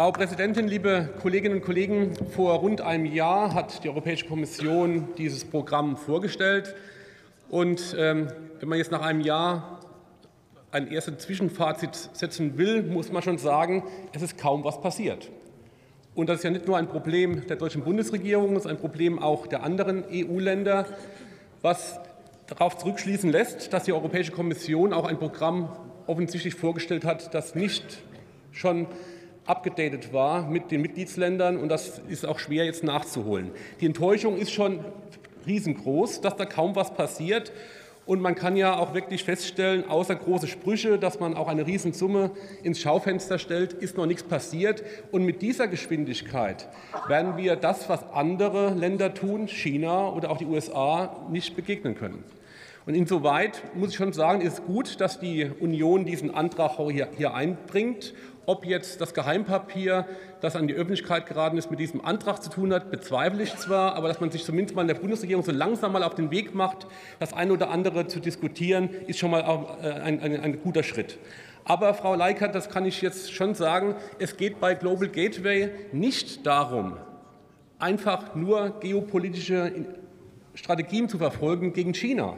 Frau Präsidentin, liebe Kolleginnen und Kollegen! Vor rund einem Jahr hat die Europäische Kommission dieses Programm vorgestellt. Und ähm, wenn man jetzt nach einem Jahr ein erstes Zwischenfazit setzen will, muss man schon sagen, es ist kaum was passiert. Und das ist ja nicht nur ein Problem der deutschen Bundesregierung, es ist ein Problem auch der anderen EU-Länder, was darauf zurückschließen lässt, dass die Europäische Kommission auch ein Programm offensichtlich vorgestellt hat, das nicht schon abgedatet war mit den Mitgliedsländern. Und das ist auch schwer jetzt nachzuholen. Die Enttäuschung ist schon riesengroß, dass da kaum was passiert. Und man kann ja auch wirklich feststellen, außer große Sprüche, dass man auch eine Riesensumme ins Schaufenster stellt, ist noch nichts passiert. Und mit dieser Geschwindigkeit werden wir das, was andere Länder tun, China oder auch die USA, nicht begegnen können. Und insoweit muss ich schon sagen, ist gut, dass die Union diesen Antrag hier, hier einbringt. Ob jetzt das Geheimpapier, das an die Öffentlichkeit geraten ist, mit diesem Antrag zu tun hat, bezweifle ich zwar, aber dass man sich zumindest mal in der Bundesregierung so langsam mal auf den Weg macht, das eine oder andere zu diskutieren, ist schon mal äh, ein, ein, ein guter Schritt. Aber Frau Leikert, das kann ich jetzt schon sagen, es geht bei Global Gateway nicht darum, einfach nur geopolitische Strategien zu verfolgen gegen China.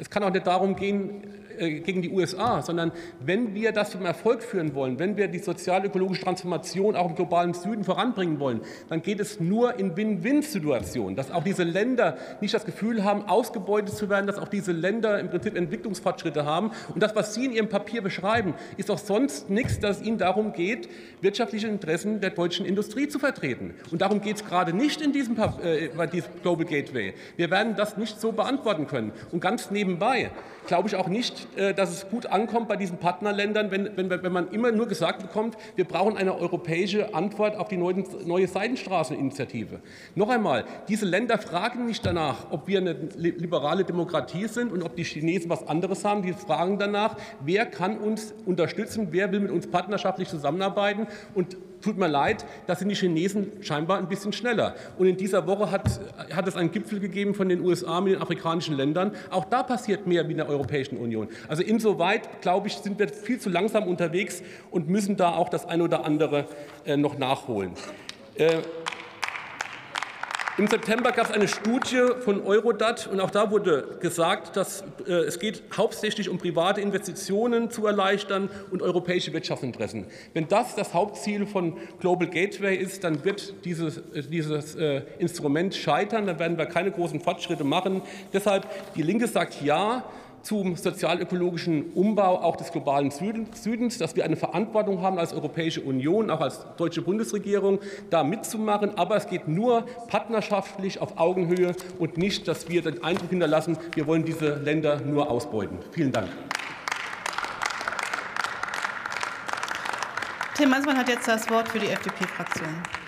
Es kann auch nicht darum gehen, äh, gegen die USA, sondern wenn wir das zum Erfolg führen wollen, wenn wir die sozial-ökologische Transformation auch im globalen Süden voranbringen wollen, dann geht es nur in Win-Win-Situationen, dass auch diese Länder nicht das Gefühl haben, ausgebeutet zu werden, dass auch diese Länder im Prinzip Entwicklungsfortschritte haben. Und das, was Sie in Ihrem Papier beschreiben, ist auch sonst nichts, dass es Ihnen darum geht, wirtschaftliche Interessen der deutschen Industrie zu vertreten. Und darum geht es gerade nicht in diesem, äh, diesem Global Gateway. Wir werden das nicht so beantworten können. Und ganz nebenbei glaube ich auch nicht, äh, dass es gut ankommt bei diesen Partnerländern, wenn, wenn, wenn man immer nur gesagt bekommt, wir brauchen eine europäische Antwort auf die neue, neue Seidenstraßeninitiative. Noch einmal, diese Länder fragen nicht danach, ob wir eine liberale Demokratie sind und ob die Chinesen was anderes haben. Die fragen danach, wer kann uns unterstützen, wer will mit uns partnerschaftlich zusammenarbeiten und Tut mir leid, da sind die Chinesen scheinbar ein bisschen schneller. Und in dieser Woche hat, hat es einen Gipfel gegeben von den USA mit den afrikanischen Ländern. Auch da passiert mehr wie in der Europäischen Union. Also insoweit, glaube ich, sind wir viel zu langsam unterwegs und müssen da auch das eine oder andere äh, noch nachholen. Im September gab es eine Studie von Eurodat und auch da wurde gesagt, dass äh, es geht hauptsächlich um private Investitionen zu erleichtern und europäische Wirtschaftsinteressen. Wenn das das Hauptziel von Global Gateway ist, dann wird dieses, äh, dieses äh, Instrument scheitern, dann werden wir keine großen Fortschritte machen. Deshalb die Linke sagt ja, zum sozialökologischen Umbau auch des globalen Südens, dass wir eine Verantwortung haben als Europäische Union, auch als deutsche Bundesregierung, da mitzumachen. Aber es geht nur partnerschaftlich auf Augenhöhe und nicht, dass wir den Eindruck hinterlassen, wir wollen diese Länder nur ausbeuten. Vielen Dank. Tim Mansmann hat jetzt das Wort für die FDP-Fraktion.